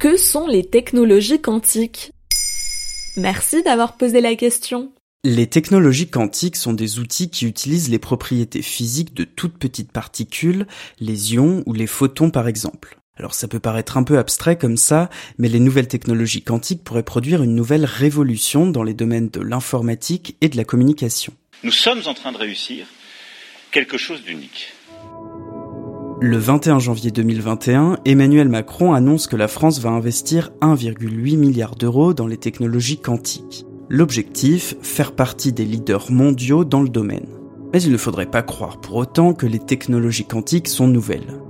Que sont les technologies quantiques? Merci d'avoir posé la question. Les technologies quantiques sont des outils qui utilisent les propriétés physiques de toutes petites particules, les ions ou les photons par exemple. Alors ça peut paraître un peu abstrait comme ça, mais les nouvelles technologies quantiques pourraient produire une nouvelle révolution dans les domaines de l'informatique et de la communication. Nous sommes en train de réussir quelque chose d'unique. Le 21 janvier 2021, Emmanuel Macron annonce que la France va investir 1,8 milliard d'euros dans les technologies quantiques. L'objectif, faire partie des leaders mondiaux dans le domaine. Mais il ne faudrait pas croire pour autant que les technologies quantiques sont nouvelles.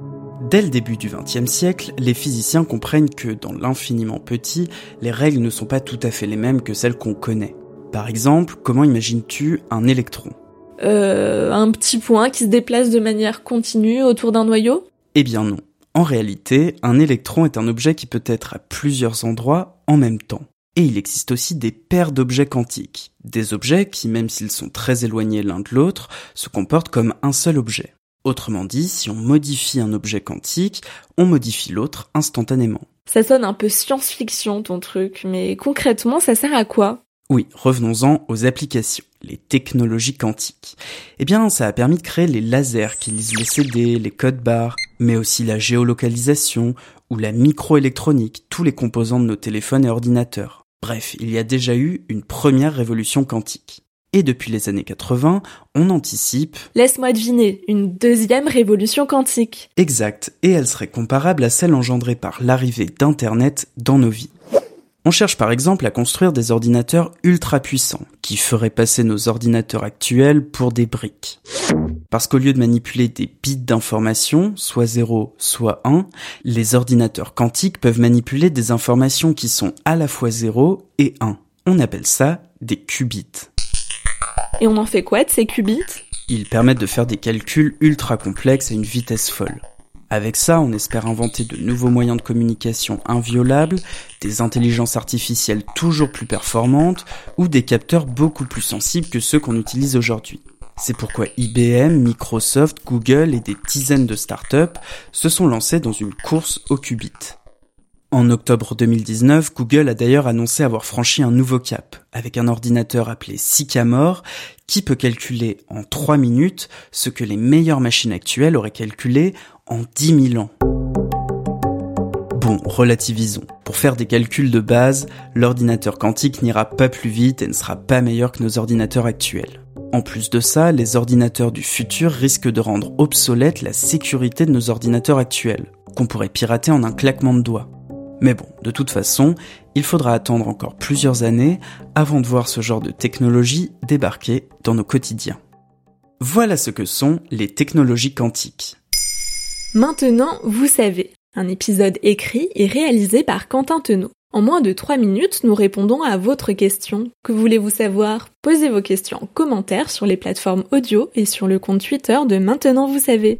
Dès le début du XXe siècle, les physiciens comprennent que dans l'infiniment petit, les règles ne sont pas tout à fait les mêmes que celles qu'on connaît. Par exemple, comment imagines-tu un électron? Euh, un petit point qui se déplace de manière continue autour d'un noyau Eh bien non. En réalité, un électron est un objet qui peut être à plusieurs endroits en même temps. Et il existe aussi des paires d'objets quantiques, des objets qui, même s'ils sont très éloignés l'un de l'autre, se comportent comme un seul objet. Autrement dit, si on modifie un objet quantique, on modifie l'autre instantanément. Ça sonne un peu science-fiction ton truc, mais concrètement ça sert à quoi? Oui, revenons-en aux applications, les technologies quantiques. Eh bien, ça a permis de créer les lasers qui lisent les CD, les codes barres, mais aussi la géolocalisation ou la microélectronique, tous les composants de nos téléphones et ordinateurs. Bref, il y a déjà eu une première révolution quantique. Et depuis les années 80, on anticipe... Laisse-moi deviner, une deuxième révolution quantique. Exact, et elle serait comparable à celle engendrée par l'arrivée d'Internet dans nos vies. On cherche par exemple à construire des ordinateurs ultra puissants, qui feraient passer nos ordinateurs actuels pour des briques. Parce qu'au lieu de manipuler des bits d'informations, soit 0, soit 1, les ordinateurs quantiques peuvent manipuler des informations qui sont à la fois 0 et 1. On appelle ça des qubits. Et on en fait quoi de ces qubits? Ils permettent de faire des calculs ultra complexes à une vitesse folle. Avec ça, on espère inventer de nouveaux moyens de communication inviolables, des intelligences artificielles toujours plus performantes ou des capteurs beaucoup plus sensibles que ceux qu'on utilise aujourd'hui. C'est pourquoi IBM, Microsoft, Google et des dizaines de startups se sont lancés dans une course au qubit. En octobre 2019, Google a d'ailleurs annoncé avoir franchi un nouveau cap, avec un ordinateur appelé Sycamore, qui peut calculer en 3 minutes ce que les meilleures machines actuelles auraient calculé en 10 000 ans. Bon, relativisons. Pour faire des calculs de base, l'ordinateur quantique n'ira pas plus vite et ne sera pas meilleur que nos ordinateurs actuels. En plus de ça, les ordinateurs du futur risquent de rendre obsolète la sécurité de nos ordinateurs actuels, qu'on pourrait pirater en un claquement de doigts. Mais bon, de toute façon, il faudra attendre encore plusieurs années avant de voir ce genre de technologie débarquer dans nos quotidiens. Voilà ce que sont les technologies quantiques. Maintenant, vous savez. Un épisode écrit et réalisé par Quentin Tenot. En moins de 3 minutes, nous répondons à votre question. Que voulez-vous savoir? Posez vos questions en commentaire sur les plateformes audio et sur le compte Twitter de Maintenant vous savez.